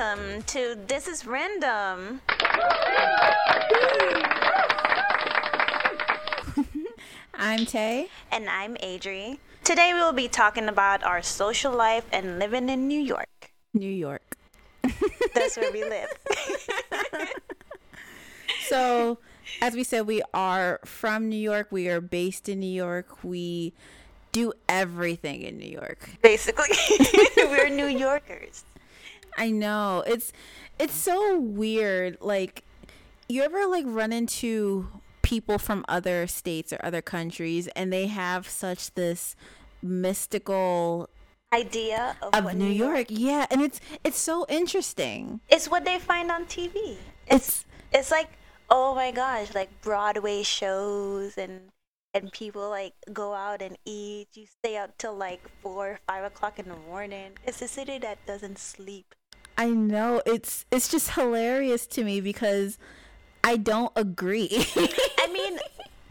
welcome to This is Random. I'm Tay. And I'm Adri. Today we will be talking about our social life and living in New York. New York. That's where we live. so, as we said, we are from New York. We are based in New York. We do everything in New York. Basically, we're New Yorkers. I know. It's it's so weird. Like you ever like run into people from other states or other countries and they have such this mystical idea of, of New, New York. York. Yeah, and it's it's so interesting. It's what they find on TV. It's it's like oh my gosh, like Broadway shows and and people like go out and eat. You stay out till like four, or five o'clock in the morning. It's a city that doesn't sleep. I know it's it's just hilarious to me because I don't agree. I mean,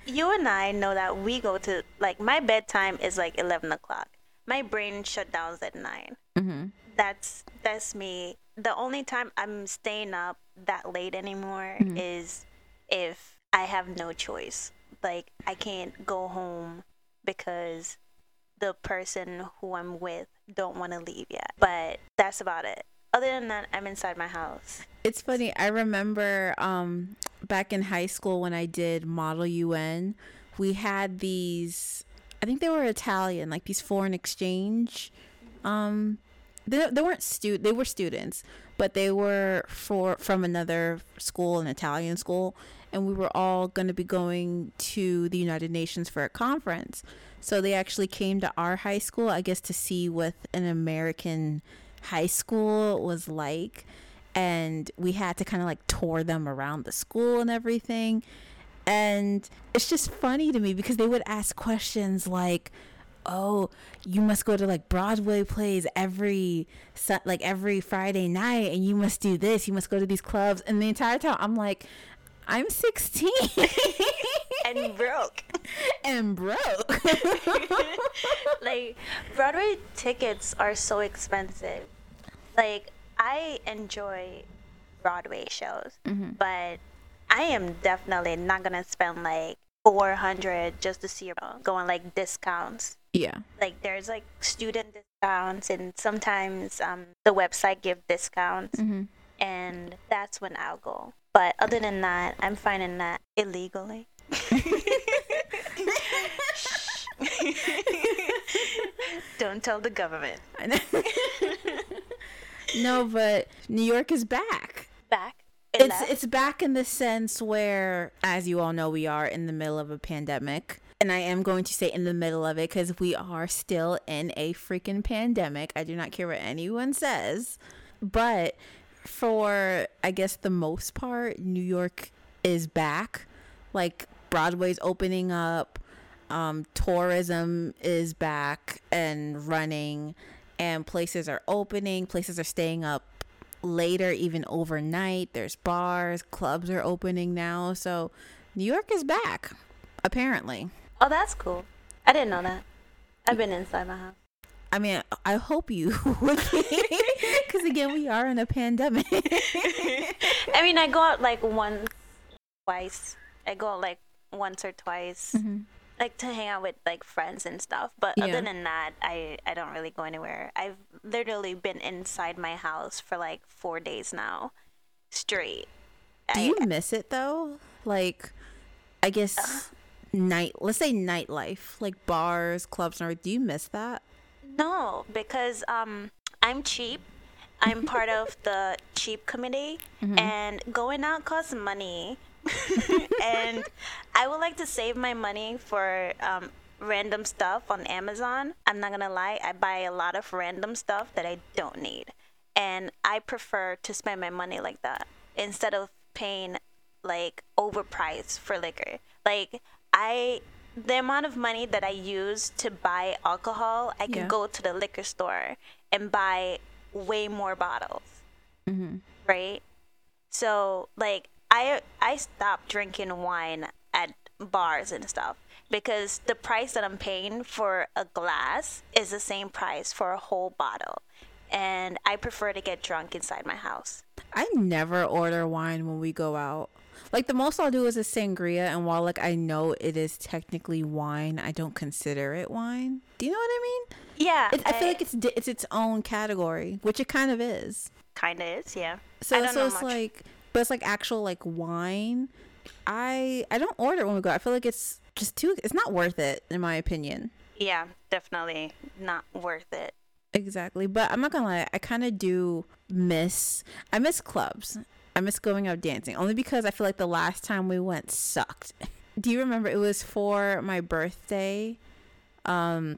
you and I know that we go to like my bedtime is like eleven o'clock. My brain shut down at 9 mm-hmm. That's that's me. The only time I'm staying up that late anymore mm-hmm. is if I have no choice. Like I can't go home because the person who I'm with don't want to leave yet. But that's about it other than that, I'm inside my house. It's funny. I remember um, back in high school when I did Model UN, we had these. I think they were Italian, like these foreign exchange. Um, they, they weren't stu they were students, but they were for from another school, an Italian school, and we were all going to be going to the United Nations for a conference. So they actually came to our high school, I guess, to see what an American high school was like and we had to kind of like tour them around the school and everything. And it's just funny to me because they would ask questions like oh you must go to like broadway plays every like every friday night and you must do this you must go to these clubs and the entire time i'm like i'm 16 and broke and broke. like Broadway tickets are so expensive. Like I enjoy Broadway shows, mm-hmm. but I am definitely not gonna spend like four hundred just to see going like discounts. Yeah. Like there's like student discounts, and sometimes um, the website give discounts, mm-hmm. And that's when I'll go. But other than that, I'm finding that illegally. Don't tell the government. no, but New York is back. Back. It it's left. it's back in the sense where, as you all know, we are in the middle of a pandemic. And I am going to say in the middle of it because we are still in a freaking pandemic. I do not care what anyone says. But for, I guess, the most part, New York is back. Like, Broadway's opening up. Um, tourism is back and running, and places are opening. Places are staying up later, even overnight. There's bars, clubs are opening now. So New York is back, apparently. Oh, that's cool. I didn't know that. I've been inside my house. I mean, I hope you would because again, we are in a pandemic. I mean, I go out like once, twice. I go out like once or twice. Mm-hmm. Like to hang out with like friends and stuff, but yeah. other than that, I I don't really go anywhere. I've literally been inside my house for like four days now, straight. Do I, you miss it though? Like, I guess uh, night. Let's say nightlife, like bars, clubs, and Do you miss that? No, because um, I'm cheap. I'm part of the cheap committee, mm-hmm. and going out costs money. and I would like to save my money for um, random stuff on Amazon. I'm not gonna lie, I buy a lot of random stuff that I don't need. And I prefer to spend my money like that instead of paying like overpriced for liquor. Like I the amount of money that I use to buy alcohol, I can yeah. go to the liquor store and buy way more bottles. Mm-hmm. Right? So like I I stopped drinking wine at bars and stuff because the price that I'm paying for a glass is the same price for a whole bottle. and I prefer to get drunk inside my house. I never order wine when we go out. Like the most I'll do is a sangria, and while like I know it is technically wine, I don't consider it wine. Do you know what I mean? Yeah, It, I, feel like it's it's its own category, which it kind of is. kind of is. Yeah. So I so it's much. like, but it's like actual like wine. I I don't order it when we go. I feel like it's just too. It's not worth it in my opinion. Yeah, definitely not worth it. Exactly. But I'm not gonna lie, I kind of do miss I miss clubs. I miss going out dancing only because I feel like the last time we went sucked. Do you remember it was for my birthday? Um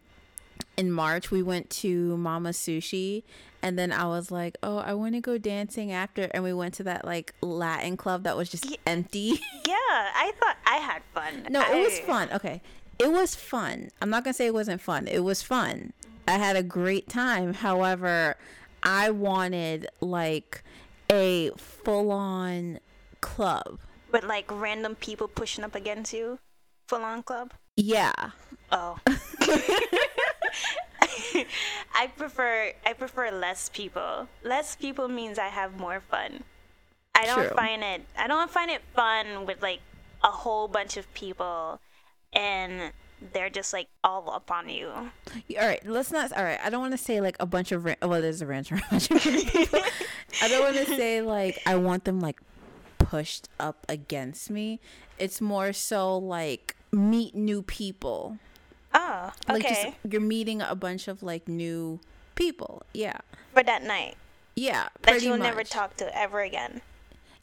in March we went to Mama Sushi and then I was like, "Oh, I want to go dancing after." And we went to that like Latin club that was just Ye- empty. Yeah, I thought I had fun. No, it was fun. Okay. It was fun. I'm not going to say it wasn't fun. It was fun. I had a great time. However, I wanted like a full on club. With like random people pushing up against you, full on club. Yeah. Oh. I prefer I prefer less people. Less people means I have more fun. I don't True. find it I don't find it fun with like a whole bunch of people and they're just like all up on you. All right, let's not. All right, I don't want to say like a bunch of. Well, there's a ranch around. I don't want to say like I want them like pushed up against me. It's more so like meet new people. Oh, Like okay. just you're meeting a bunch of like new people. Yeah. For that night. Yeah. That you'll never talk to ever again.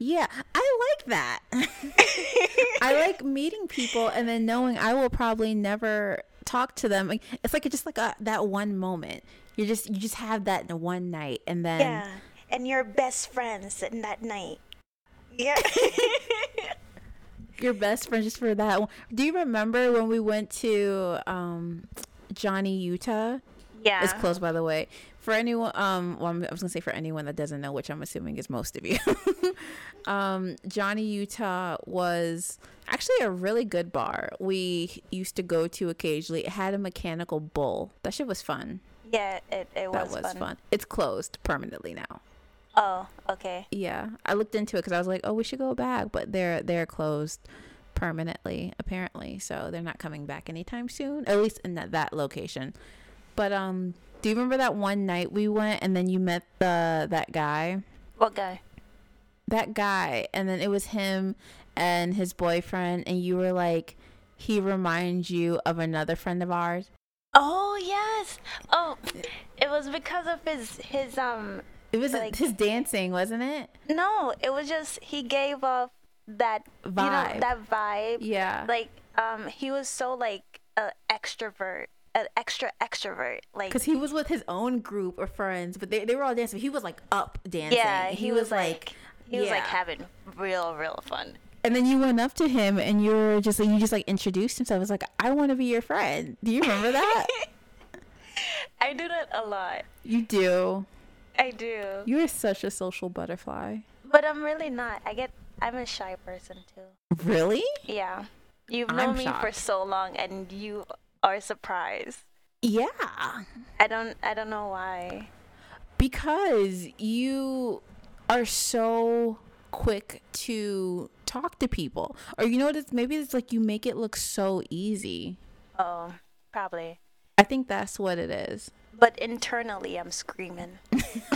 Yeah, I like that. I like meeting people and then knowing I will probably never talk to them. Like, It's like just like a, that one moment. You just you just have that in one night and then Yeah. And you're best friends in that night. Yeah. your best friend just for that. one. Do you remember when we went to um Johnny Utah? yeah. It's closed, by the way. For anyone, um, well, I'm- was gonna say for anyone that doesn't know, which I'm assuming is most of you. um, Johnny Utah was actually a really good bar. We used to go to occasionally. It had a mechanical bull. That shit was fun. Yeah, it, it was, That was, was, fun. fun. It's closed permanently now. Oh, okay. Yeah, I looked into it because I was like, oh, we should go back, but they're they're closed permanently apparently, so they're not coming back anytime soon. At least in that, that location. But um, do you remember that one night we went and then you met the that guy, What guy? that guy, and then it was him and his boyfriend, and you were like, he reminds you of another friend of ours. Oh yes. Oh, it was because of his his um. It was Like- his dancing, wasn't it? No, it was just he gave off that vibe. You know, that vibe. Yeah. Like um, he was so like a extrovert, an extra extrovert. Like Because he was with his own group of friends, but they, they were all dancing. He was like up dancing. yeah, he, was, like. He was like having real, real fun. And then you went up to him and you were just like, you just like introduced himself. I was like, I want to be your friend. Do you remember that? I do that a lot. you do. I do. You are such a social butterfly. But I'm really not. I get. I'm a shy person too. Really? Yeah. You've I'm known me for so long, and you are surprised. Yeah. I don't. I don't know why. Because you are so quick to talk to people. Or you know what it's maybe it's like you make it look so easy. Oh, probably. I think that's what it is. But internally, I'm screaming.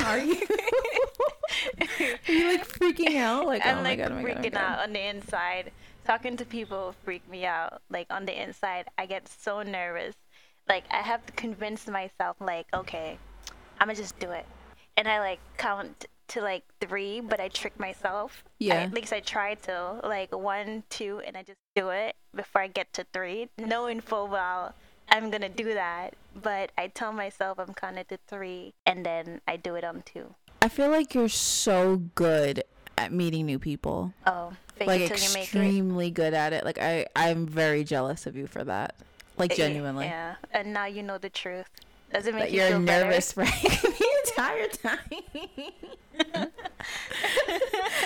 Are you? are you like freaking out? Like, I'm oh like my god, oh my god, oh freaking God. out on the inside. Talking to people freak me out. Like on the inside, I get so nervous. Like I have to convince myself, like, okay, I'm gonna just do it. And I like count to like three, but I trick myself. I- Yeah. at least I try to. Like one, two, and I just do it before I get to three, knowing full well I'm gonna do that. But I tell myself I'm counting to three, and then I do it on two. I feel like you're so good at meeting new people. Oh, fake like it till you make it. extremely good at it. Like I I'm very jealous of you for that. Like eh, genuinely. Yeah, and now you know the truth. Does it make that you you're feel better? nervous right entire time.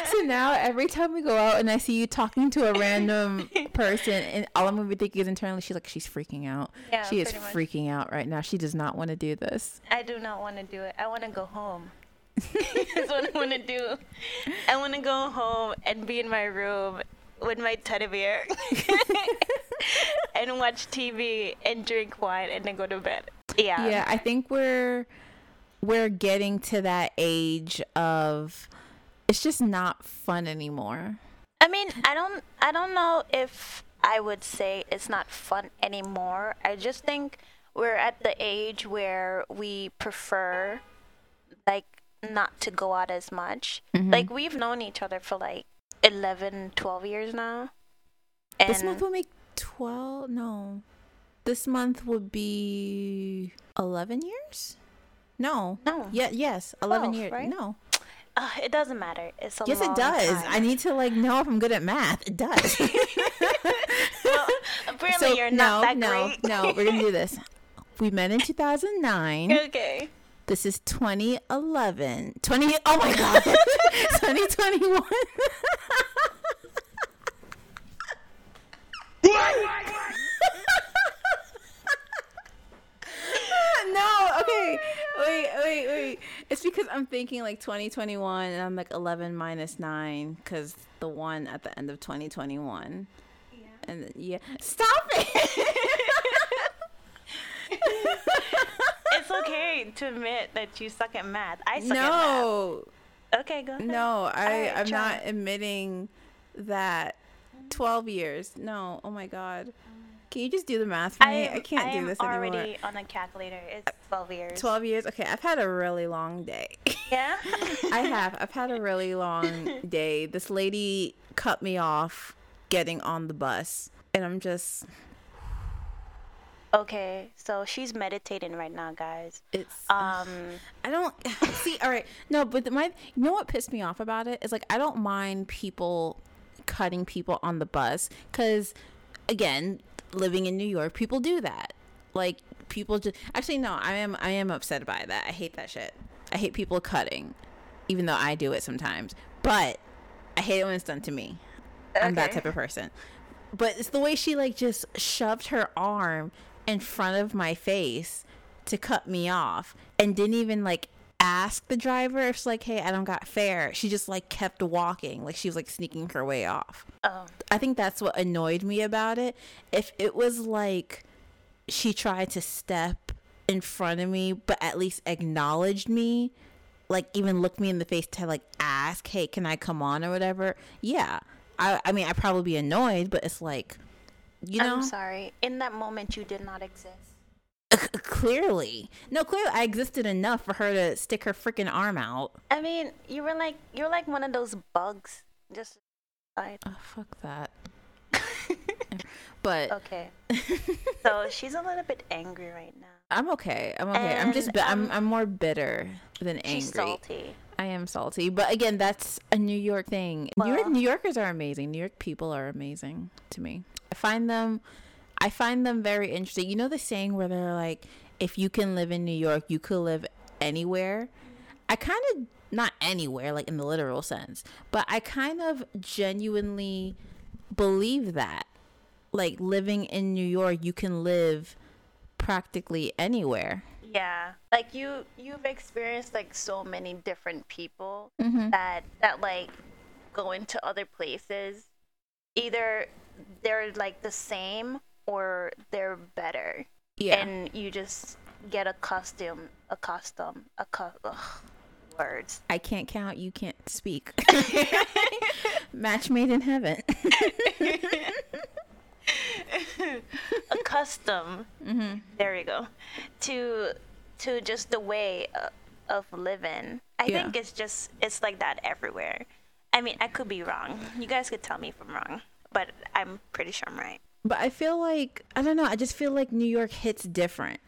so now every time we go out and I see you talking to a random person, and all I'm gonna be thinking is internally, she's like, she's freaking out. Yeah, she is freaking out right now. She does not want to do this. I do not want to do it. I want to go home. That's what I want to do. I want to go home and be in my room with my teddy bear and watch TV and drink wine and then go to bed. Yeah. yeah i think we're we're getting to that age of it's just not fun anymore I mean, I don't I don't know if I would say it's not fun anymore. I just think we're at the age where we prefer like not to go out as much. Mm-hmm. Like we've known each other for like 11, 12 years now. And this month will make 12 no this month would be 11 years no No. yeah yes 11 12, years right? no uh, it doesn't matter. It's a yes it does time. i need to like know if i'm good at math it does well, apparently so you're not no that no great. no we're gonna do this we met in 2009 okay. this is 2011 20 oh my god 2021 no, okay. Wait, wait, wait. It's because I'm thinking like 2021 and I'm like 11 minus 9 because the one at the end of 2021. Yeah. And then, yeah. Stop it! It's okay to admit that you suck at math. I suck at no, math. Okay, go ahead. no, I, Alright, I'm try. not admitting that 12 years. No, oh my god. Can you just do the math for me? I, can't do this anymore. I'm already on a calculator. It's 12 years. 12 years? Okay, I've had a really long day. Yeah? I have. I've had a really long day. This lady cut me off getting on the bus, and I'm just okay, so she's meditating right now, guys. it's Um, I don't see. All right, no, but my you know what pissed me off about it is like I don't mind people cutting people on the bus because again, living in New York, people do that. Like people just actually no, I am I am upset by that. I hate that shit. I hate people cutting, even though I do it sometimes. But I hate it when it's done to me. I'm that type of person. But it's the way she like just shoved her arm in front of my face to cut me off and didn't even like ask the driver if she's like, hey, I don't got fare. She just like kept walking. Like she was like sneaking her way off. oh, I think that's what annoyed me about it. If it was like she tried to step in front of me, but at least acknowledged me, like even looked me in the face to like ask, hey, can I come on or whatever? Yeah. I, I mean, I'd probably be annoyed, but it's like, you know, I'm sorry. In that moment, you did not exist. clearly. No, clearly I existed enough for her to stick her freaking arm out. I mean, you were like you're like one of those bugs. Just I- Oh, fuck that. but okay. so she's a little bit angry right now. I'm okay. I'm okay. I'm just And, bi- I'm um, I'm more bitter than angry. She's salty. I am salty, but again, that's a New York thing. New York New Yorkers are amazing. New York people are amazing to me. I find them I find them very interesting. You know the saying where they're like if you can live in New York, you could live anywhere. I kind of not anywhere like in the literal sense, but I kind of genuinely believe that. Like living in New York, you can live practically anywhere. Yeah, like you you've experienced like so many different people Mhm. that that like go into other places. Either they're like the same or they're better, Yeah. and you just get accustomed accustomed accu- ugh, words. I can't count, you can't speak. Match made in heaven. accustomed Mm-hmm. there you go to to just the way uh, of living i Yeah. think it's just it's like that everywhere i mean i could be wrong you guys could tell me if i'm wrong but i'm pretty sure i'm right But I feel like I don't know. I just feel like New York hits different.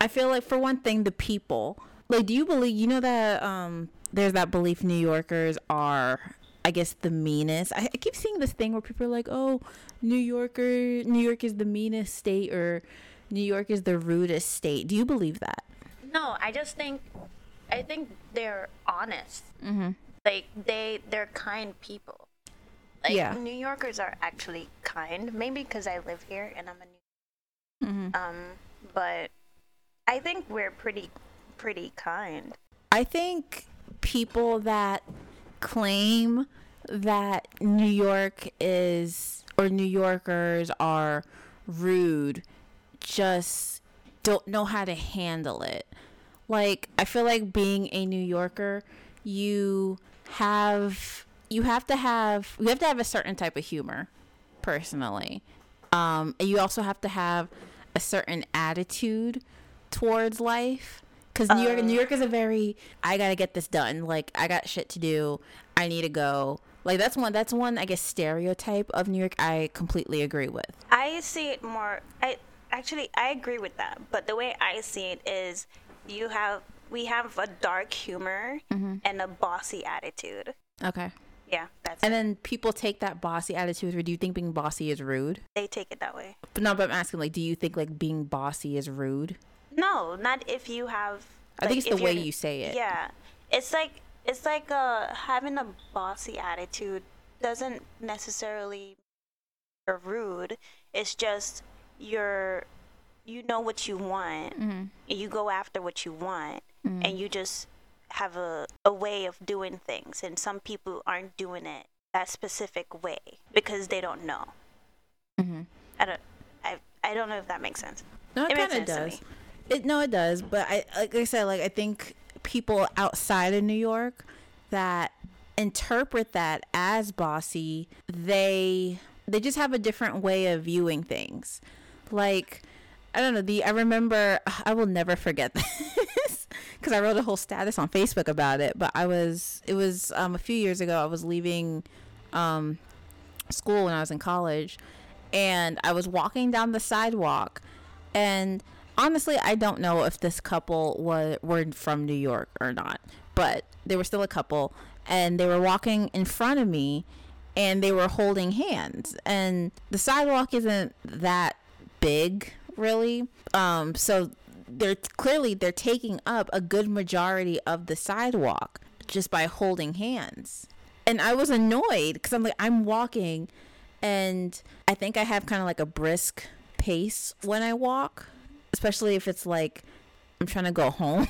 I feel like for one thing, the people. Like, do you believe? You know that um, there's that belief New Yorkers are, I guess, the meanest. I, keep seeing this thing where people are like, "Oh, New Yorker, New York is the meanest state," or "New York is the rudest state." Do you believe that? No, I just think, I think they're honest. Mm-hmm. Like they, they're kind people. Like Yeah. New Yorkers are actually kind. Maybe because I live here and I'm a New. Mm-hmm. Um, but I think we're pretty, pretty kind. I think people that claim that New York is or New Yorkers are rude just don't know how to handle it. Like I feel like being a New Yorker, you have you have to have you have to have a certain type of humor personally. Um and you also have to have a certain attitude towards life cuz New York New York is a very I got to get this done. Like I got shit to do. I need to go. Like that's one that's one I guess stereotype of New York I completely agree with. I see it more. I actually I agree with that, but the way I see it is, you have we have a dark humor and a bossy attitude. Okay. Yeah, that's And it. then people take that bossy attitude or do you think being bossy is rude? They take it that way. But no, but I'm asking like do you think like being bossy is rude? No, not if you have. I think it's the way you're- say it. Yeah, it's like it's like uh having a bossy attitude doesn't necessarily you're rude. It's just you're you know what you want Mm-hmm. and you go after what you want and you just have a, a way of doing things and some people aren't doing it that specific way because they don't know. Mhm. I don't I I don't know if that makes sense. No, it, It kind of does. It no, it does. But I like I said, like I think people outside of New York that interpret that as bossy, they they just have a different way of viewing things. Like I don't know. The I remember I will never forget this because I wrote a whole status on Facebook about it. But I was it was um, a few years ago. I was leaving um, school when I was in college, and I was walking down the sidewalk, and honestly, I don't know if this couple was were from New York or not, but they were still a couple, and they were walking in front of me, and they were holding hands, and the sidewalk isn't that big really, um, so they're clearly they're taking up a good majority of the sidewalk just by holding hands and I was annoyed because I'm like I'm walking, and I think I have kind of like a brisk pace when I walk, especially if it's like I'm trying to go home.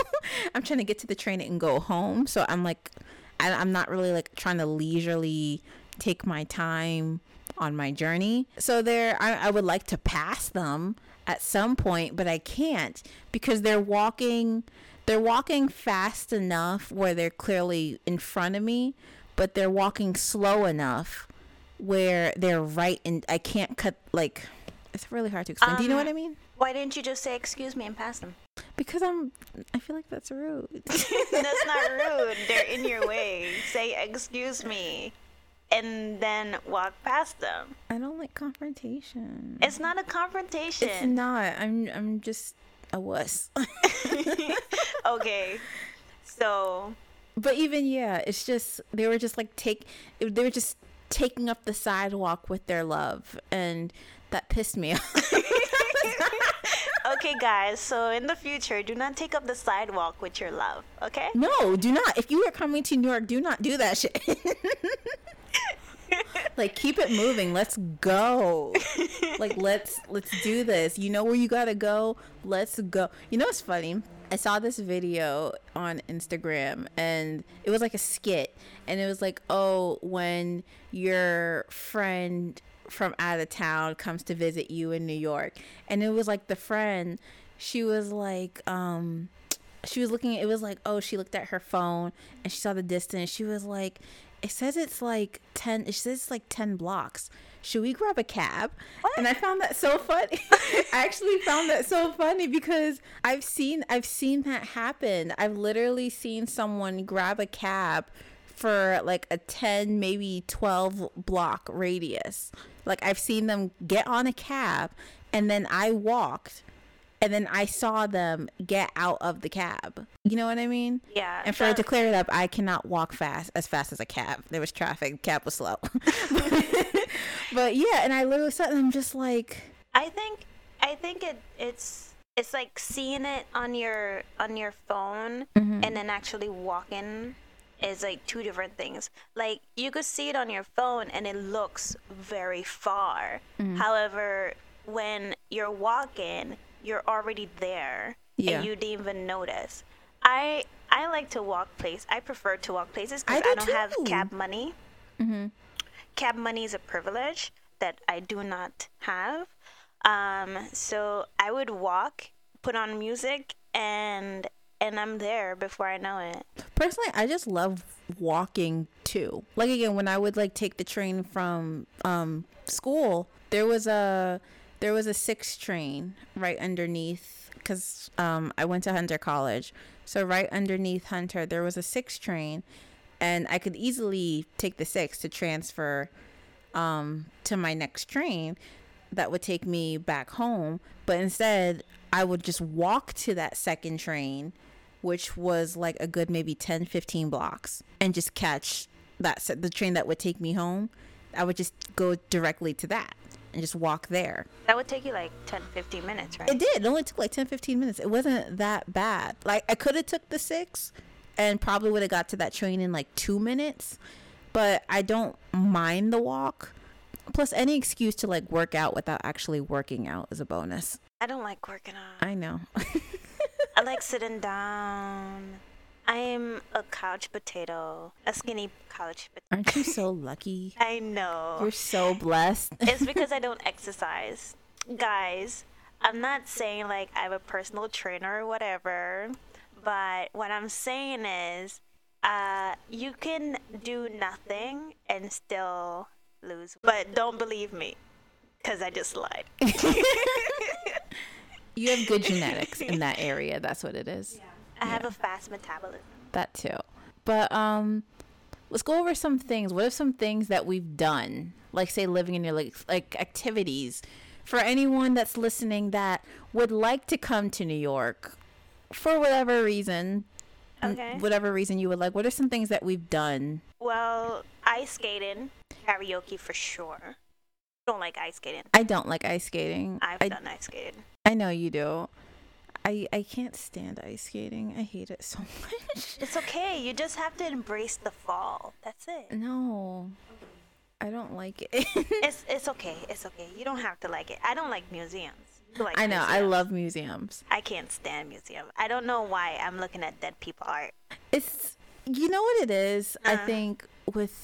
I'm trying to get to the train and go home, so I'm like I, I'm not really like trying to leisurely take my time on my journey. So there, I, I would like to pass them at some point, but I can't because they're walking they're walking fast enough where they're clearly in front of me, but they're walking slow enough where they're right and I can't cut like it's really hard to explain. Do you know what I um, mean? Why didn't you just say excuse me and pass them? Because I'm I feel like that's rude. That's not rude. They're in your way. Say excuse me and then walk past them. I don't like confrontation. It's not a confrontation. It's not. I'm I'm just a wuss. okay. So, But even yeah, it's just they were just like take they were just taking up the sidewalk with their love and that pissed me off. okay guys, so in the future, do not take up the sidewalk with your love, okay? no, do not. If you are coming to New York, do not do that shit. like keep it moving. Let's go. like let's let's do this. You know where you got to go? Let's go. You know what's funny? I saw this video on Instagram and it was like a skit and it was like, "Oh, when your friend from out of town comes to visit you in New York." And it was like the friend she was like um she was looking it was like oh she looked at her phone and she saw the distance she was like it says it's like 10 it says it's like 10 blocks. Should we grab a cab? And i found that so funny. I actually found that so funny because i've seen i've seen that happen. I've literally seen someone grab a cab for like a 10 maybe 12 block radius. Like i've seen them get on a cab and then i walked and then I saw them get out of the cab. You know what I mean? Yeah. And for that- to clear it up, I cannot walk fast as fast as a cab. There was traffic. Cab was slow. but yeah, and I literally saw them just like I think I think it it's it's like seeing it on your on your phone Mm-hmm. and then actually walking is like two different things. Like you could see it on your phone and it looks very far. Mm-hmm. However, when you're walking, you're already there Yeah. and you didn't even notice. I I like to walk places. I prefer to walk places I because do I, don't have cab money. Mm-hmm. Cab money is a privilege that I do not have. Um, so I would walk, put on music, and and I'm there before I know it. Personally, I just love walking too. Like again, when I would like take the train from um school, there was a there was a six train right underneath because um I went to Hunter College, so right underneath Hunter there was a six train, and I could easily take the six to transfer um to my next train that would take me back home. But instead i would just walk to that second train which was like a good maybe 10 15 blocks and just catch that the train that would take me home. I would just go directly to that and just walk there. That would take you like 10, 15 minutes, right? it did. It only took like 10 15 minutes. It wasn't that bad. Like i could have took the six and probably would have got to that train in like two minutes but i don't mind the walk. Plus any excuse to like work out without actually working out is a bonus. I don't like working out. i know. I like sitting down. I am a couch potato, a skinny couch potato. aren't you so lucky I know. you're so blessed it's because I don't exercise. Guys, I'm not saying like I'm a personal trainer or whatever, but what I'm saying is uh, you can do nothing and still lose. But don't believe me because I just lied. you have good genetics in that area that's what it is I have a fast metabolism. that too. But um let's go over some things. What are some things that we've done? Like say living in your like like activities for anyone that's listening that would like to come to New York for whatever reason. Okay. Whatever reason you would like. What are some things that we've done? Well, ice skating, karaoke for sure. Don't like ice skating. I don't like ice skating. I've I, done ice skating. I know you do. I I can't stand ice skating. I hate it so much. It's okay. You just have to embrace the fall. That's it. No. I don't like it. It's it's okay. It's okay. You don't have to like it. I don't like museums. Like I know. I love museums. I can't stand museums. I don't know why I'm looking at dead people art. It's you know what it is. I Uh. think with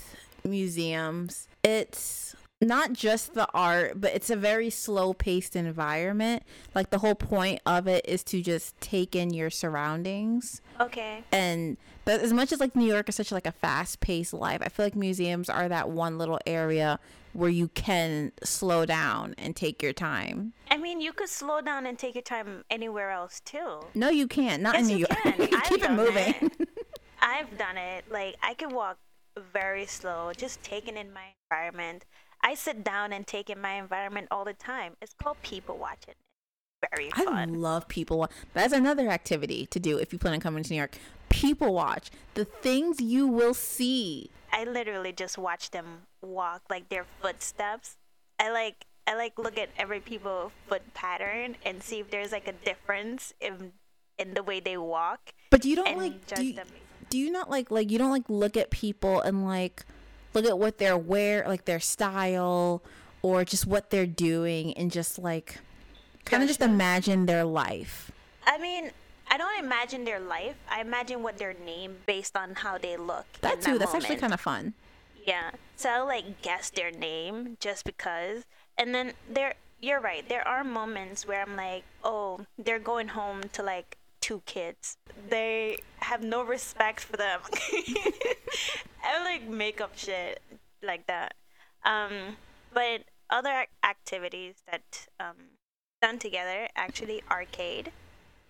museums, it's not just the art, but it's a very slow-paced environment. Like the whole point of it is to just take in your surroundings. Okay. And but as much as like New York is such like a fast-paced life, I feel like museums are that one little area where you can slow down and take your time. I mean, you could slow down and take your time anywhere else too. No, you can't. Not in New you York. Keep it moving. it. I've done it. Like I can walk very slow, just taking in my environment. I sit down and take in my environment all the time. It's called people watching. Very fun. I love people. wa- That's another activity to do if you plan on coming to New York. People watch the things you will see. I literally just watch them walk, like their footsteps. I like I like look at every people foot pattern and see if there's like a difference in in the way they walk But you don't like. Do you, do you not like like you don't like look at people and like look at what they're wear like their style or just what they're doing and just like kind of just imagine their life. I mean, I don't imagine their life. I imagine what their name based on how they look. That too. That's actually kind of fun. Yeah. So I'll like guess their name just because. And then there you're right. There are moments where I'm like, "Oh, they're going home to like two kids. They have no respect for them." I like make up shit like that. Um, but other activities that um done together actually arcade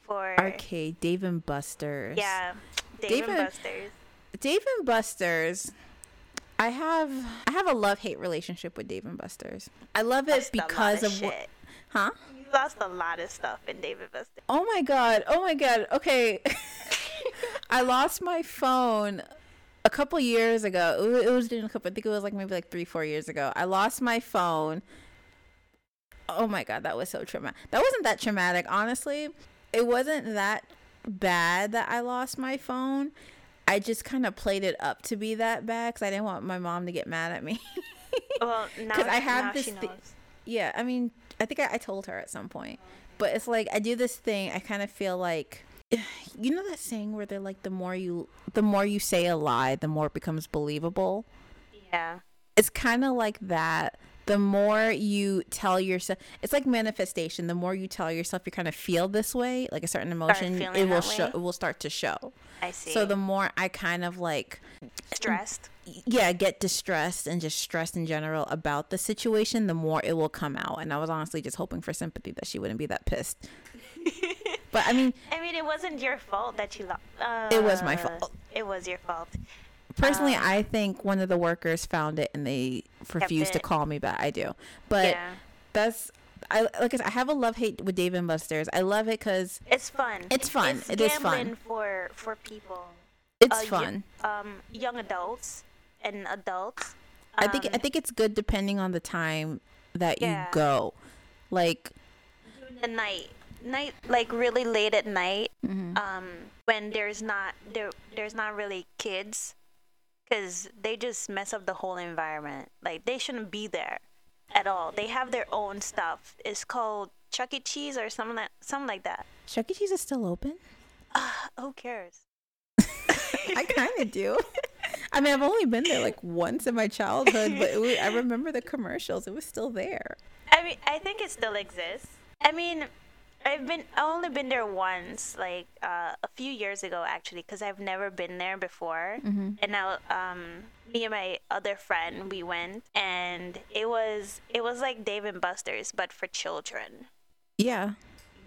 for Arcade, Dave and Buster's. Yeah, Dave, Dave and Buster's. Dave and Buster's. I have I have a love hate relationship with Dave and Buster's. I love it because of of what, huh? Lost a lot of stuff in Dave and Buster. Oh my god! Oh my god! Okay, I lost my phone a couple years ago. It wa- it was during a couple. I think it was like maybe like three, four years ago. I lost my phone, Oh my god, that was so traumatic. That wasn't that traumatic, honestly. It wasn't that bad that I lost my phone. I just kind of played it up to be that bad because I didn't want my mom to get mad at me. Well, now, Because I have now this knows. yeah, I mean, I think I, I told her at some point, but it's like I do this thing. I kind of feel like, you know, that saying where they're like, the more you, the more you say a lie, the more it becomes believable. Yeah. it's kind of like that the more you tell yourself it's like manifestation the more you tell yourself you kind of feel this way like a certain emotion it will show it will start to show I see. so the more i kind of like stressed. Yeah get distressed and just stressed in general about the situation the more it will come out and i was honestly just hoping for sympathy that she wouldn't be that pissed but i mean I mean, it wasn't your fault that you lost. Uh, It was my fault. It was your fault. personally Um, i think one of the workers found it and they refused to call me back i do but yeah. that's I like I, said, I have a love hate with Dave and Buster's. I love it because It's fun. It's fun. It's It is fun. for for people. it's uh, y- fun. um, young adults and adults. I think I um, think it's good depending on the time that Yeah. you go. Like the night, night like really late at night, mhm. um, when there's not there there's not really kids, because they just mess up the whole environment. Like they shouldn't be there at all. They have their own stuff. It's called Chuck E. Cheese or something like something like that. Chuck E. Cheese is still open. Who cares? I kind of do. I mean, I've only been there like once in my childhood, but it was, I remember the commercials. It was still there. I mean, I think it still exists. I mean, I've been I only been there once, like uh, a few years ago actually, because I've never been there before. Mhm. And now, um, me and my other friend, we went, and it was it was like Dave and Buster's, but for children, Yeah,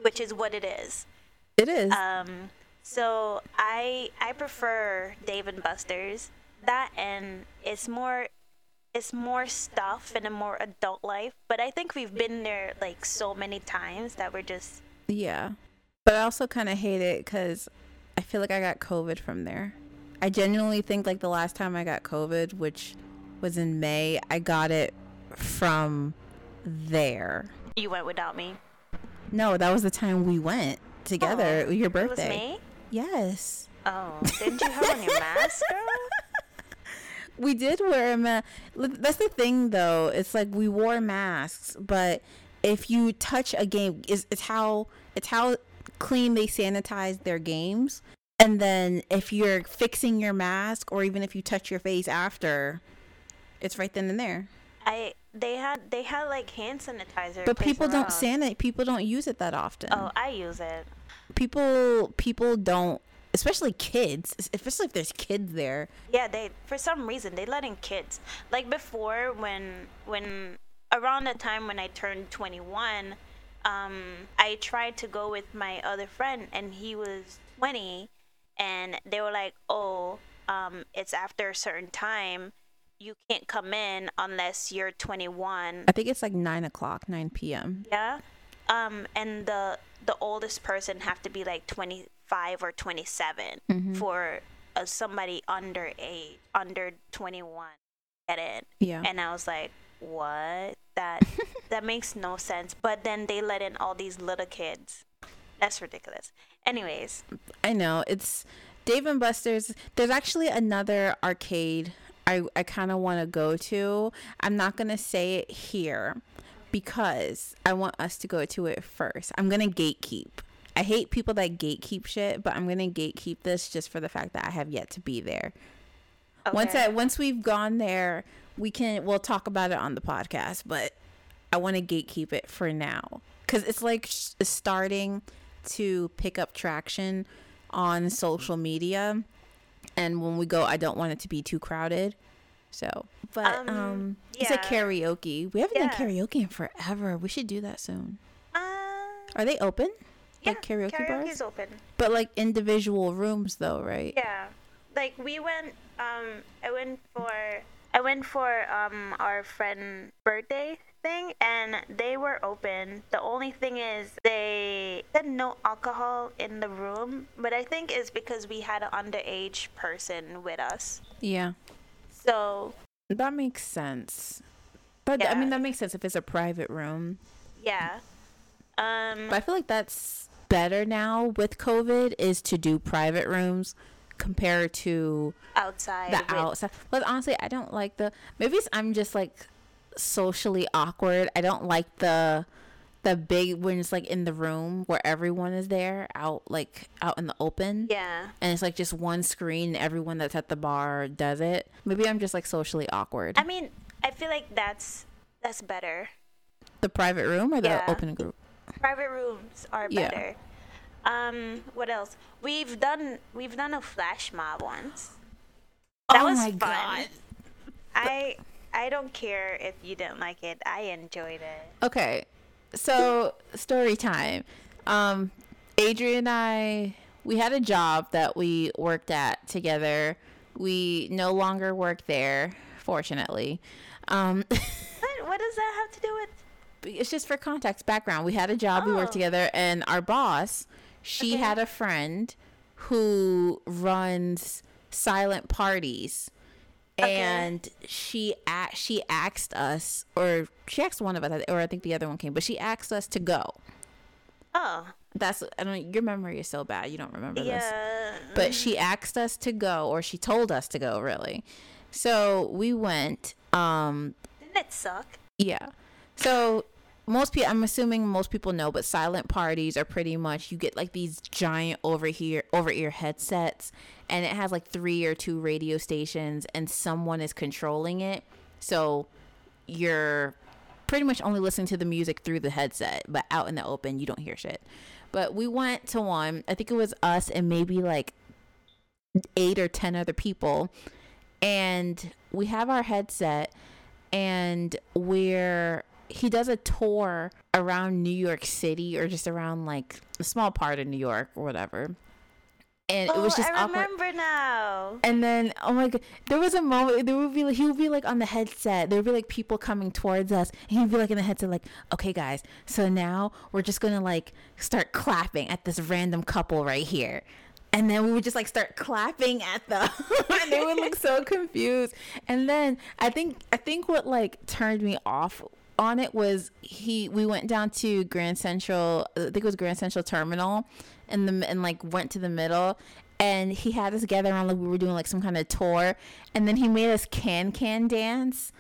which is what it is. it is. Um, so I I prefer Dave and Buster's. That and it's more it's more stuff and a more adult life. But I think we've been there like so many times that we're just yeah, but I also kind of hate it because I feel like I got COVID from there. I genuinely think like the last time I got COVID, which was in May, I got it from there. you went without me. No, that was the time we went together. Oh, your It was birthday. May. Yes. Oh, didn't you have on your mask, girl? We did wear a mask. That's the thing, though. It's like we wore masks, but if you touch a game, it's, it's how it's how clean they sanitize their games. And then if you're fixing your mask, or even if you touch your face after, it's right then and there. I they had they had like hand sanitizer. But people don't sanit. People don't use it that often. Oh, I use it. People people don't, especially kids. Especially if there's kids there. Yeah, they for some reason they let in kids. Like before, when when around the time when I turned 21, um, I tried to go with my other friend, and he was 20, and they were like, "Oh, um, it's after a certain time, you can't come in unless you're 21." I think it's like nine o'clock, nine p.m. Yeah. Um, and the the oldest person have to be like 25 or 27 Mhm. for uh, somebody under age under 21 get in. Yeah. And I was like, what? That that makes no sense. But then they let in all these little kids. That's ridiculous. Anyways, I know it's Dave and Buster's. There's actually another arcade I I kind of want to go to. I'm not gonna say it here because I want us to go to it first. I'm gonna gatekeep. I hate people that gatekeep shit, but I'm gonna gatekeep this just for the fact that I have yet to be there. Once. I once we've gone there, we can we'll talk about it on the podcast. But I want to gatekeep it for now because it's like sh- starting to pick up traction on social media, and when we go, I don't want it to be too crowded. So, but um, Um, you said yeah. karaoke. We haven't Yeah. done karaoke in forever. We should do that soon. uh, Are they open? yeah, like karaoke karaoke's bars? open. But like individual rooms, though, right? Yeah, like we went. Um, I went for I went for um our friend birthday thing, and they were open. The only thing is they said no alcohol in the room, but I think it's because we had an underage person with us. Yeah. So That makes sense. But I mean, that makes sense if it's a private room. Yeah. Um. But I feel like that's better now with COVID is to do private rooms compared to outside. the with- outside. But honestly, I don't like the. Maybe I'm just like socially awkward. I don't like the the big when it's like in the room where everyone is there out like out in the open. Yeah. And it's like just one screen. and Everyone that's at the bar does it. Maybe I'm just like socially awkward. I mean, I feel like that's that's better. the private room or the Yeah. open group. Private rooms are Yeah. better. Um. What else? We've done we've done a flash mob once. That oh was fun. god. I I don't care if you didn't like it. I enjoyed it. Okay, so story time. Um, Adrian and I, we had a job that we worked at together. We no longer work there, fortunately. Um, What what does that have to do with? it's just for context background. We had a job, we worked Oh. together, and our boss, she Okay. had a friend who runs silent parties. Okay. And she a- she asked us, or she asked one of us, or I think the other one came, but she asked us to go. Oh. That's I don't. Your memory is so bad. You don't remember this. Yeah. But she asked us to go, or she told us to go. Really. So we went. Um. Didn't it suck? Yeah. So most people, I'm assuming most people know, but silent parties are pretty much you get like these giant over here over ear headsets, and it has like three or two radio stations, and someone is controlling it. So you're pretty much only listening to the music through the headset, but out in the open, you don't hear shit. But we went to one. I think it was us and maybe like eight or ten other people, and we have our headset and where he does a tour around New York City or just around like a small part of New York or whatever. And oh, it was oh, just I awkward. remember now. And then, oh my god, there was a moment. There would be like he would be like on the headset. There would be like people coming towards us, and he'd be like in the headset, like, "Okay, guys, so now we're just gonna like start clapping at this random couple right here." And then we would just like start clapping at them, and they would look so confused. And then I think I think what like turned me off on it was he we went down to Grand Central. I think it was Grand Central Terminal, and the and like went to the middle, and he had us gather around like we were doing like some kind of tour, and then he made us can can dance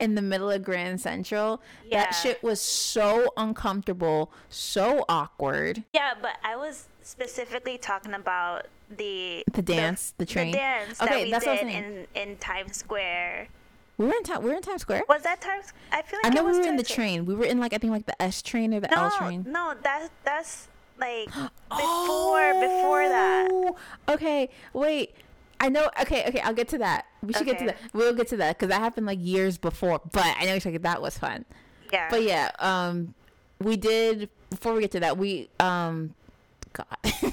in the middle of Grand Central. Yeah. That shit was so uncomfortable, so awkward. Yeah, but I was specifically talking about the The dance, the train? the dance Okay, that we that's what I was did in in Times Square. We were in time. we were in Times Square. Was that Times? I feel like I know we were in the Square. train. We were in like I think like the S train or the L train. no, that that's like before before that. Oh, Okay, wait. I know. Okay, okay. I'll get to that. We should get to that. We'll get to that because that happened like years before. But I know exactly that was fun. Yeah. But yeah, um, we did. Before we get to that, we um, God,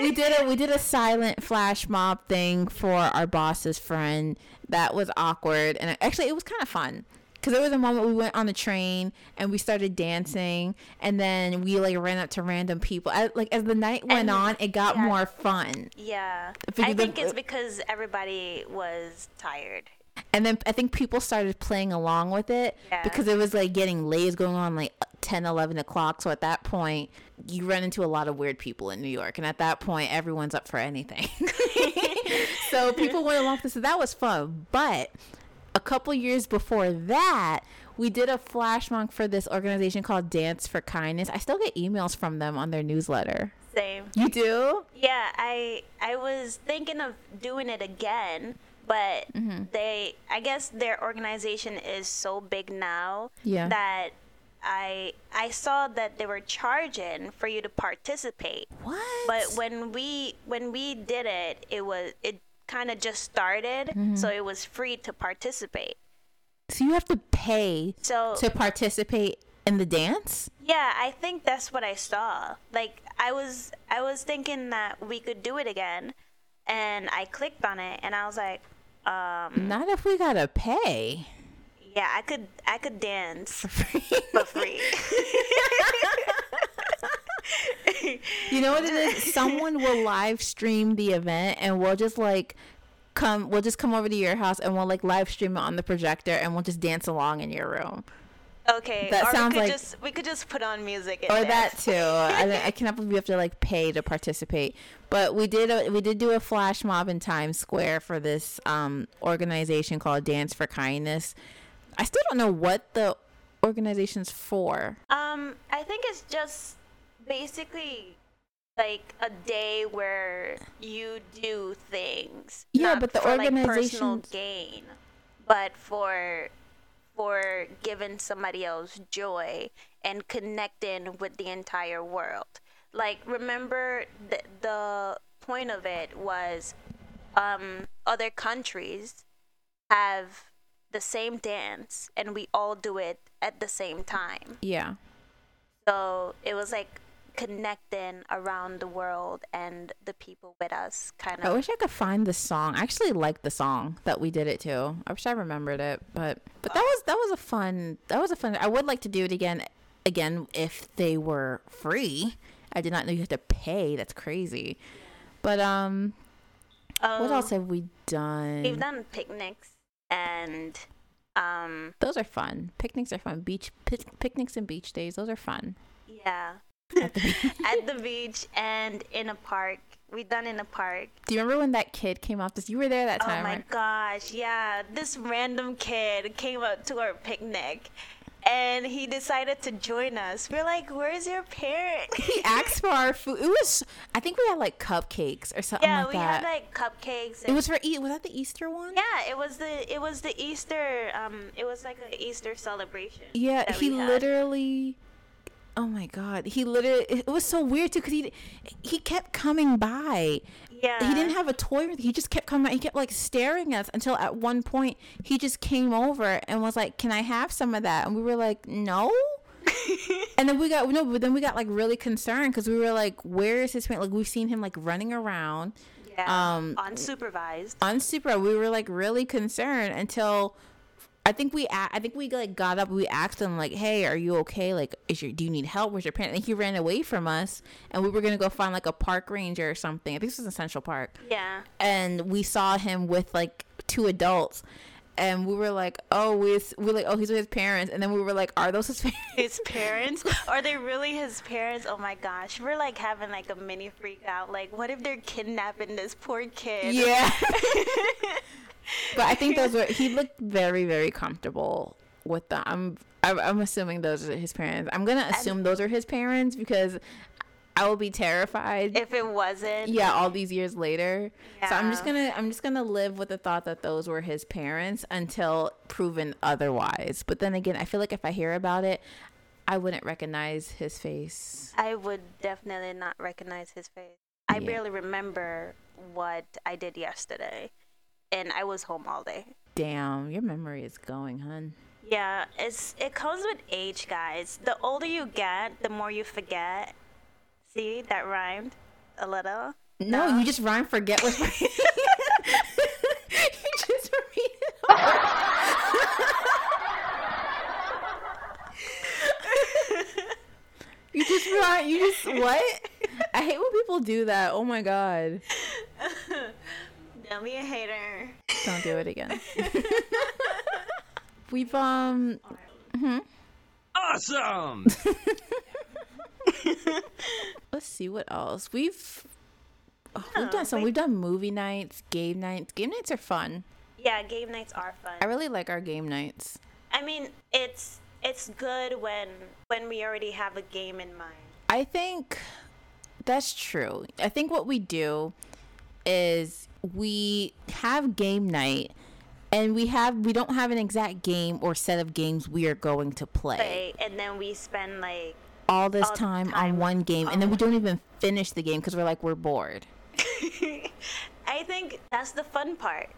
we did a we did a silent flash mob thing for our boss's friend. That was awkward, and actually, it was kind of fun. Cause there was a moment we went on the train and we started dancing, and then we like ran up to random people. As, like as the night went And- on, it got yeah. more fun. yeah. I think it's uh, because everybody was tired. And then I think people started playing along with it Yeah. because it was like getting late, going on like 10, 11 o'clock. So at that point, you run into a lot of weird people in New York. And at that point, everyone's up for anything. so people went along with this. So that was fun. But a couple years before that, we did a flash mob for this organization called Dance for Kindness. I still get emails from them on their newsletter. Same. You do? Yeah, I I was thinking of doing it again, but Mm-hmm. they I guess their organization is so big now Yeah. that I I saw that they were charging for you to participate. What? But when we when we did it, it was it kind of just started, Mm-hmm. so it was free to participate. so you have to pay So to participate in the dance? yeah, I think that's what I saw. Like I was I was thinking that we could do it again, and I clicked on it, and I was like, um, Not if we gotta pay. Yeah, I could I could dance for free. for free. you know what it is? Someone will live stream the event and we'll just like come we'll just come over to your house and we'll like live stream it on the projector and we'll just dance along in your room. Okay. That or sounds we could like- just we could just put on music. Or dance. that too. I, I cannot believe we have to like pay to participate. But we did a, we did do a flash mob in Times Square for this um, organization called Dance for Kindness. I still don't know what the organization's for. Um, I think it's just basically like a day where you do things. Yeah, but the for, like, personal gain, but for for giving somebody else joy and connecting with the entire world. Like, remember the the point of it was, um, other countries have the same dance and we all do it at the same time. Yeah. So it was like connecting around the world and the people with us, kind of I wish I could find the song. I actually like the song that we did it to. I wish I remembered it, but but that was that was a fun. That was a fun. I would like to do it again, again if they were free. I did not know you had to pay. That's crazy. But um, what Oh, else have we done? We've done picnics and um Those are fun. Picnics are fun. Beach pic- picnics and beach days. Those are fun. yeah At the beach. at the beach and in a park. We done in a park. Do you remember when that kid came up? This you were there that time. Oh my right? gosh, yeah. This random kid came up to our picnic and he decided to join us. We're like, "Where's your parent?" He asked for our food. It was. I think we had like cupcakes or something yeah, like we that. had like cupcakes. it was for eat. Was that the Easter one? yeah, it was the it was the Easter um it was like an Easter celebration. Yeah, he literally. Oh my god, he literally. It was so weird too because he he kept coming by. Yeah. He didn't have a toy. with- He just kept coming. He kept like staring at us until at one point he just came over and was like, "Can I have some of that?" And we were like, "No." and then we got no, but then we got like really concerned because we were like, "Where is his parent?" Like we've seen him like running around yeah. um, unsupervised. unsupervised. We were like really concerned until I think we I think we like got up. We asked him like, "Hey, are you okay? Like, is your do you need help? Where's your parent?" And he ran away from us, and we were gonna go find like a park ranger or something. I think this was in Central Park, Yeah. and we saw him with like two adults. And we were like, oh, we we're like, oh, he's with his parents. And then we were like, are those his parents? His parents? Are they really his parents? Oh my gosh. We're like having like a mini freak out. Like, what if they're kidnapping this poor kid? Yeah. but I think those were. He looked very, very comfortable with them. I'm, I'm, assuming those are his parents. I'm gonna assume those are his parents because I will be terrified. If it wasn't. yeah, all these years later. Yeah. So I'm just gonna, I'm just gonna live with the thought that those were his parents until proven otherwise. But then again, I feel like if I hear about it, I wouldn't recognize his face. I would definitely not recognize his face. I Yeah. barely remember what I did yesterday. And I was home all day. Damn, your memory is going, hun. Yeah, it's it comes with age, guys. The older you get, the more you forget. See, that rhymed a little. No, you just rhyme forget what you just read it You just rhyme you just what? I hate when people do that. Oh my god. Don't be a hater. Don't do it again. We've um Awesome! let's see what else. We've oh, we've done some we've done movie nights, game nights. Game nights are fun. Yeah, game nights are fun. I really like our game nights. I mean, it's it's good when when we already have a game in mind. I think that's true. I think what we do is we have game night and we have we don't have an exact game or set of games we are going to play. Play, and then we spend like All this all the time, on one game and then we don't even finish the game because we're like we're bored. I think that's the fun part.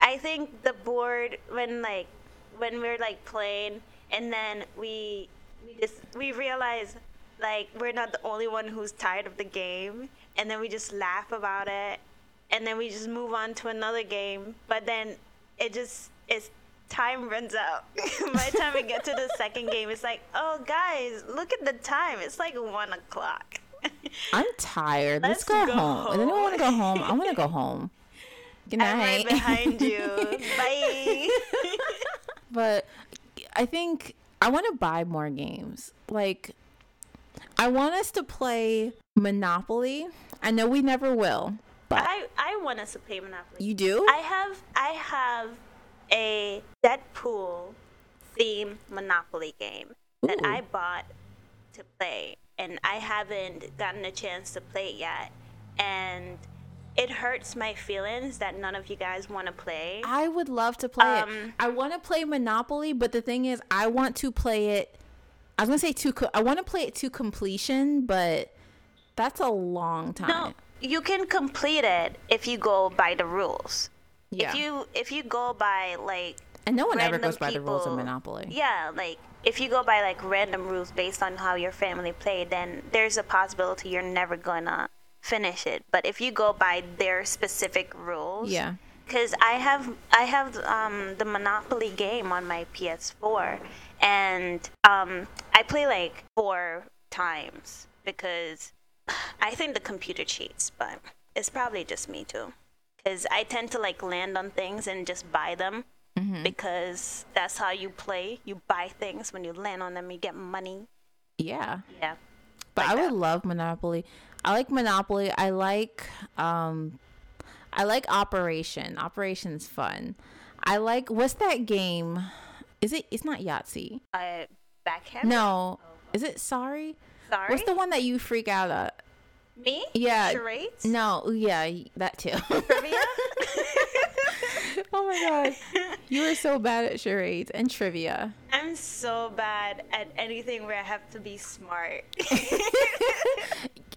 I think the board when like when we're like playing and then we we just we realize like we're not the only one who's tired of the game and then we just laugh about it and then we just move on to another game but then it just it's time runs out by the time we get to the second game it's like oh guys look at the time it's like one o'clock I'm tired. Let's, Let's go, go home. Does anyone want to go home? I want to go home. Good i'm right night. behind you bye but I think I want to buy more games. Like, I want us to play Monopoly. I know we never will, but I want us to play Monopoly. you do. I have I have a Deadpool theme Monopoly game that I bought to play, and I haven't gotten a chance to play it yet, and it hurts my feelings that none of you guys want to play. I would love to play it. Um, I want to play Monopoly, but the thing is, I want to play it. I was gonna say to. I want to play it to completion, but that's a long time. No, you can complete it if you go by the rules. Yeah. If you if you go by like and no one ever goes by the rules of Monopoly. Yeah, like if you go by like random rules based on how your family played, then there's a possibility you're never gonna finish it. But if you go by their specific rules, Yeah. because I have I have um, the Monopoly game on my PS4, and um, I play like four times because I think the computer cheats, but it's probably just me too. Because I tend to like land on things and just buy them because that's how you play. You buy things when you land on them, you get money. Yeah. Yeah. But like I that. would love Monopoly. I like Monopoly. I like um I like Operation. Operation's fun. I like what's that game? Is it it's not Yahtzee. Uh, backhand. No. Is it sorry? Sorry. What's the one that you freak out at? me? Yeah. Charades. No, yeah, that too. Trivia. oh my god. You are so bad at charades and trivia. I'm so bad at anything where I have to be smart.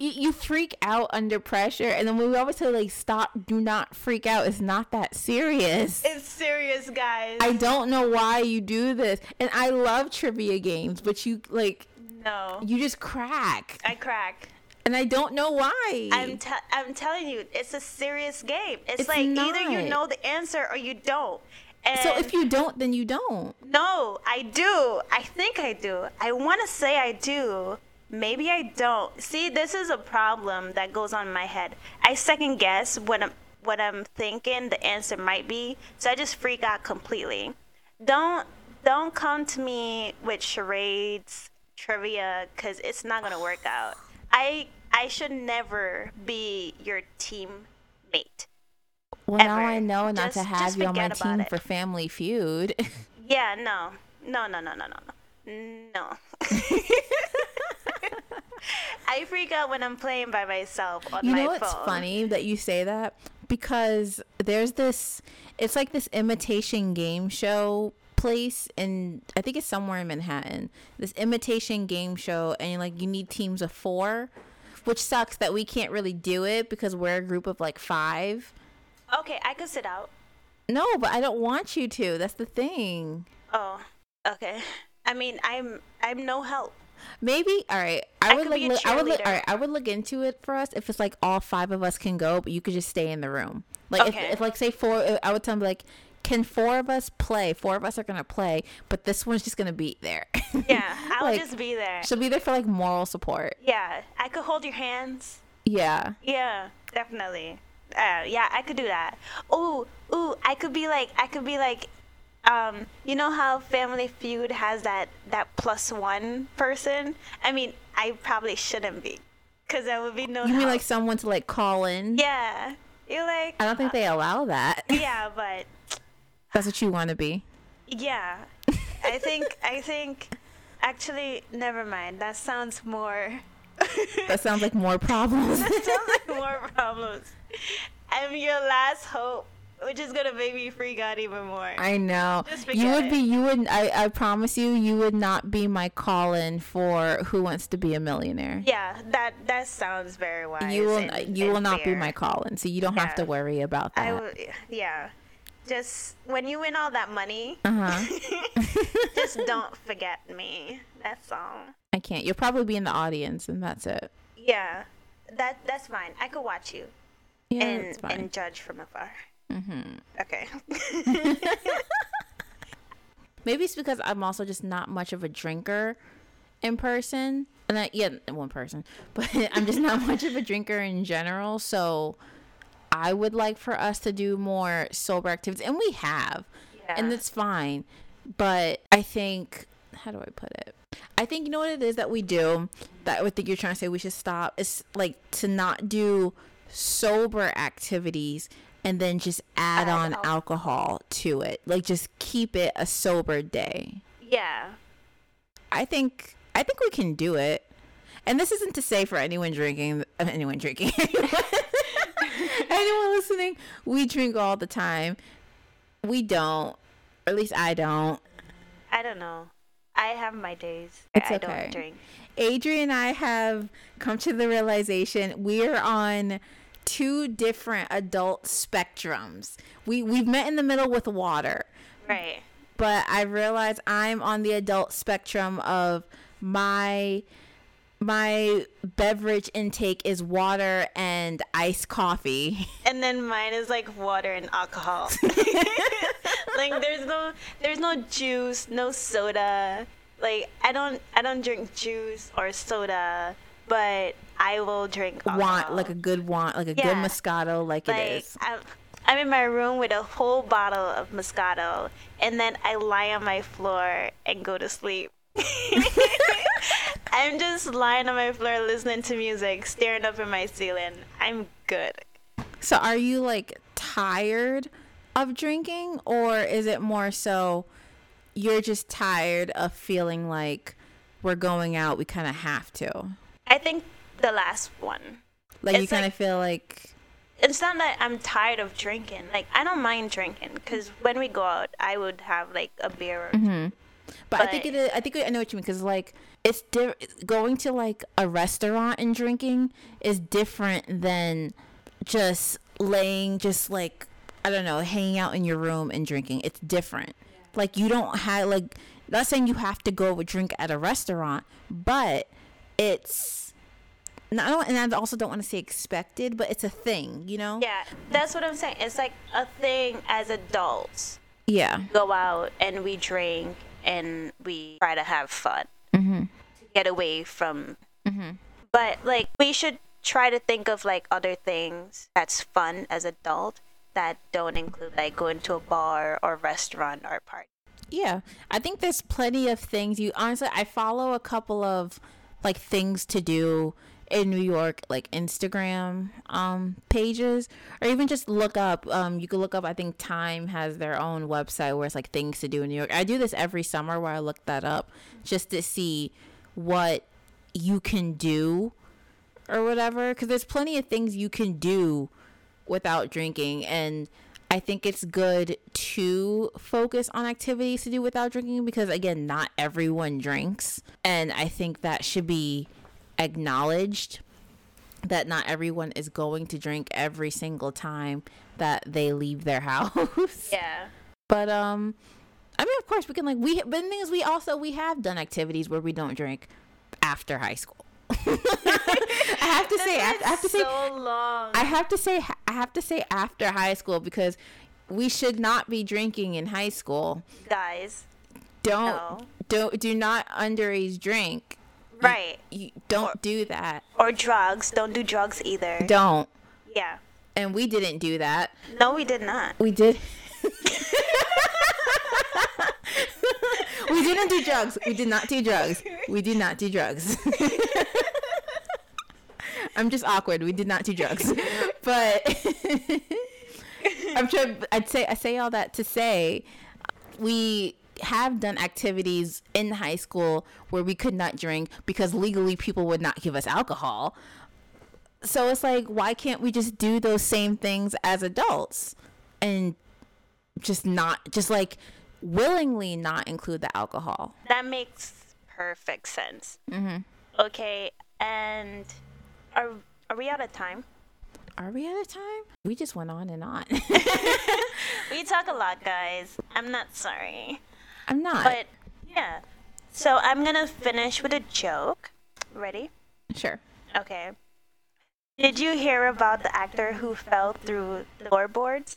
You, you freak out under pressure and then we always say like stop, do not freak out. It's not that serious. it's serious, guys. I don't know why you do this. And I love trivia games, but you like no. you just crack. I crack. And I don't know why. I'm te- I'm telling you, it's a serious game. It's, It's like either you know the answer or you don't. And so if you don't, then you don't. no, I do. I think I do. I want to say I do. Maybe I don't. See, this is a problem that goes on in my head. I second guess what I'm what I'm thinking the answer might be, so I just freak out completely. Don't don't come to me with charades, trivia, cuz it's not going to work out. I I should never be your teammate. Well, now I know not to have you on my team it. for Family Feud. Yeah, no. No, no, no, no, no, no. No. I freak out when I'm playing by myself on you my know what's phone. funny that you say that because there's this it's like this imitation game show place and I think it's somewhere in Manhattan. This imitation game show and like you need teams of 4, which sucks that we can't really do it because we're a group of like 5. Okay, I could sit out. No, but I don't want you to. That's the thing. Oh, okay. I mean, I'm I'm no help. Maybe all right. I, I would like look, I would look, all right. I would look into it for us if it's like all five of us can go, but you could just stay in the room. Like Okay. if, if like say four, I would tell them like, can four of us play? Four of us are gonna play, but this one's just gonna be there. Yeah, I'll Like, just be there. She'll be there for like moral support. Yeah, I could hold your hands. Yeah. Yeah, definitely. Uh, yeah, I could do that. Ooh, ooh, I could be like, I could be like, um, you know how Family Feud has that that plus one person? I mean, I probably shouldn't be, cause that would be no. You mean like someone to like call in? Yeah, you're like. I don't think they allow that. Yeah, but That's what you want to be. yeah, I think I think. Actually, never mind. That sounds more. That sounds like more problems. that sounds like more problems. I'm your last hope, which is gonna make me freak out even more. I know. You would it. be. You would. I. I promise you. You would not be my call-in for Who Wants to Be a Millionaire. yeah, that that sounds very wise. you will. and- You and will not be my call-in, so you don't have to worry about I that. will. Yeah, just when you win all that money, Uh huh. just don't forget me. That's all. I can't. You'll probably be in the audience, and that's it. Yeah, that that's fine. I could watch you Yeah, and and judge from afar. hmm Okay. Maybe it's because I'm also just not much of a drinker in person. And I, yeah, one person, but I'm just not much of a drinker in general. So I would like for us to do more sober activities, and we have, and Yeah. it's fine. But I think how do I put it? I think you know what it is that we do that I would think you're trying to say we should stop is like to not do sober activities and then just add, Add on alcohol. alcohol to it. Like just keep it a sober day. Yeah. I think I think we can do it. And this isn't to say for anyone drinking, anyone drinking, anyone listening, we drink all the time. We don't, or at least I don't. I don't know. I have my days. It's I okay. don't drink. Adrian and I have come to the realization we're on two different adult spectrums. We we've met in the middle with water. Right. but I realize I'm on the adult spectrum of my my beverage intake is water and iced coffee. And then mine is like water and alcohol. like there's no there's no juice, no soda. Like I don't I don't drink juice or soda, but I will drink alcohol. Want like a good want, like a good Moscato, like, it like is. I'm, I'm in my room with a whole bottle of Moscato, and then I lie on my floor and go to sleep. I'm just lying on my floor listening to music, staring up at my ceiling. I'm good. So are you like tired of drinking, or is it more so you're just tired of feeling like we're going out, we kind of have to? I think the last one. Like you kind of like- feel like It's not that I'm tired of drinking. Like I don't mind drinking because when we go out, I would have like a beer. Or mm-hmm. But, I think it is. I think I know what you mean because like it's di- going to like a restaurant and drinking is different than just laying, just like I don't know, hanging out in your room and drinking. It's different. Like you don't have like not saying you have to go drink at a restaurant, but it's. no, I don't, and I also don't want to say expected, but it's a thing, you know. Yeah, that's what I'm saying. It's like a thing as adults. Yeah. go out and we drink and we try to have fun Mm-hmm. to get away from Mm-hmm. but like we should try to think of like other things that's fun as adult that don't include like going to a bar or restaurant or party Yeah, I think there's plenty of things you honestly I follow a couple of like things to do in New York like Instagram um pages or even just look up um you can look up I think Time has their own website where it's like things to do in New York. I do this every summer where I look that up just to see what you can do or whatever cuz there's plenty of things you can do without drinking and I think it's good to focus on activities to do without drinking because again not everyone drinks and I think that should be acknowledged that not everyone is going to drink every single time that they leave their house. yeah But um I mean of course we can like we but the thing is we also we have done activities where we don't drink after high school. I have to say I have- I have to say so long I have to say I have to say after high school because we should not be drinking in high school. guys Don't No. don't do not underage drink. Right You don't do that. or drugs don't do drugs either Don't. yeah And we didn't do that. no we did not We did. we didn't do drugs. We did not do drugs. We did not do drugs. I'm just awkward. We did not do drugs. But I'm trying I'd say I say all that to say we have done activities in high school where we could not drink because legally people would not give us alcohol. So it's like why can't we just do those same things as adults and just not just like willingly not include the alcohol? That makes perfect sense. Mm-hmm. Okay, and are are we out of time? Are we out of time? We just went on and on. We talk a lot, guys. I'm not sorry, I'm not. but yeah. So I'm gonna finish with a joke. Ready? sure. Okay. Did you hear about the actor who fell through the floorboards?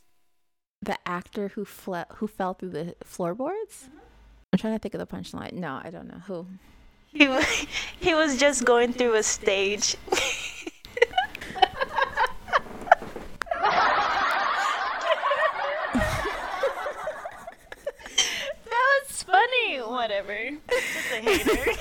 The actor who fle- who fell through the floorboards? Mm-hmm. I'm trying to think of the punchline. No, I don't know who. He he was just going through a stage. Whatever. Just a hater.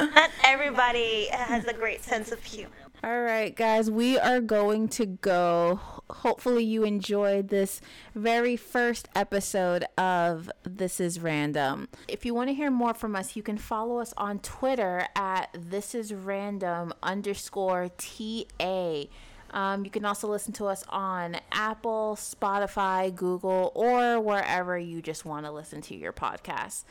Not everybody has a great sense of humor. All right, guys, we are going to go. Hopefully, you enjoyed this very first episode of This Is Random. If you want to hear more from us, you can follow us on Twitter at This Is Random underscore TA. Um, you can also listen to us on Apple, Spotify, Google, or wherever you just want to listen to your podcast.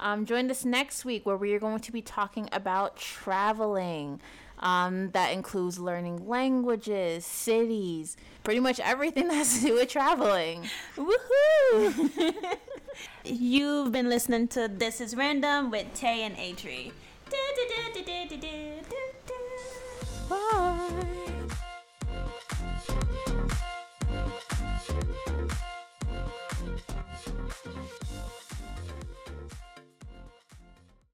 Um, join us next week where we are going to be talking about traveling. Um, that includes learning languages, cities, pretty much everything that has to do with traveling. Woohoo! You've been listening to This Is Random with Tay and Atri.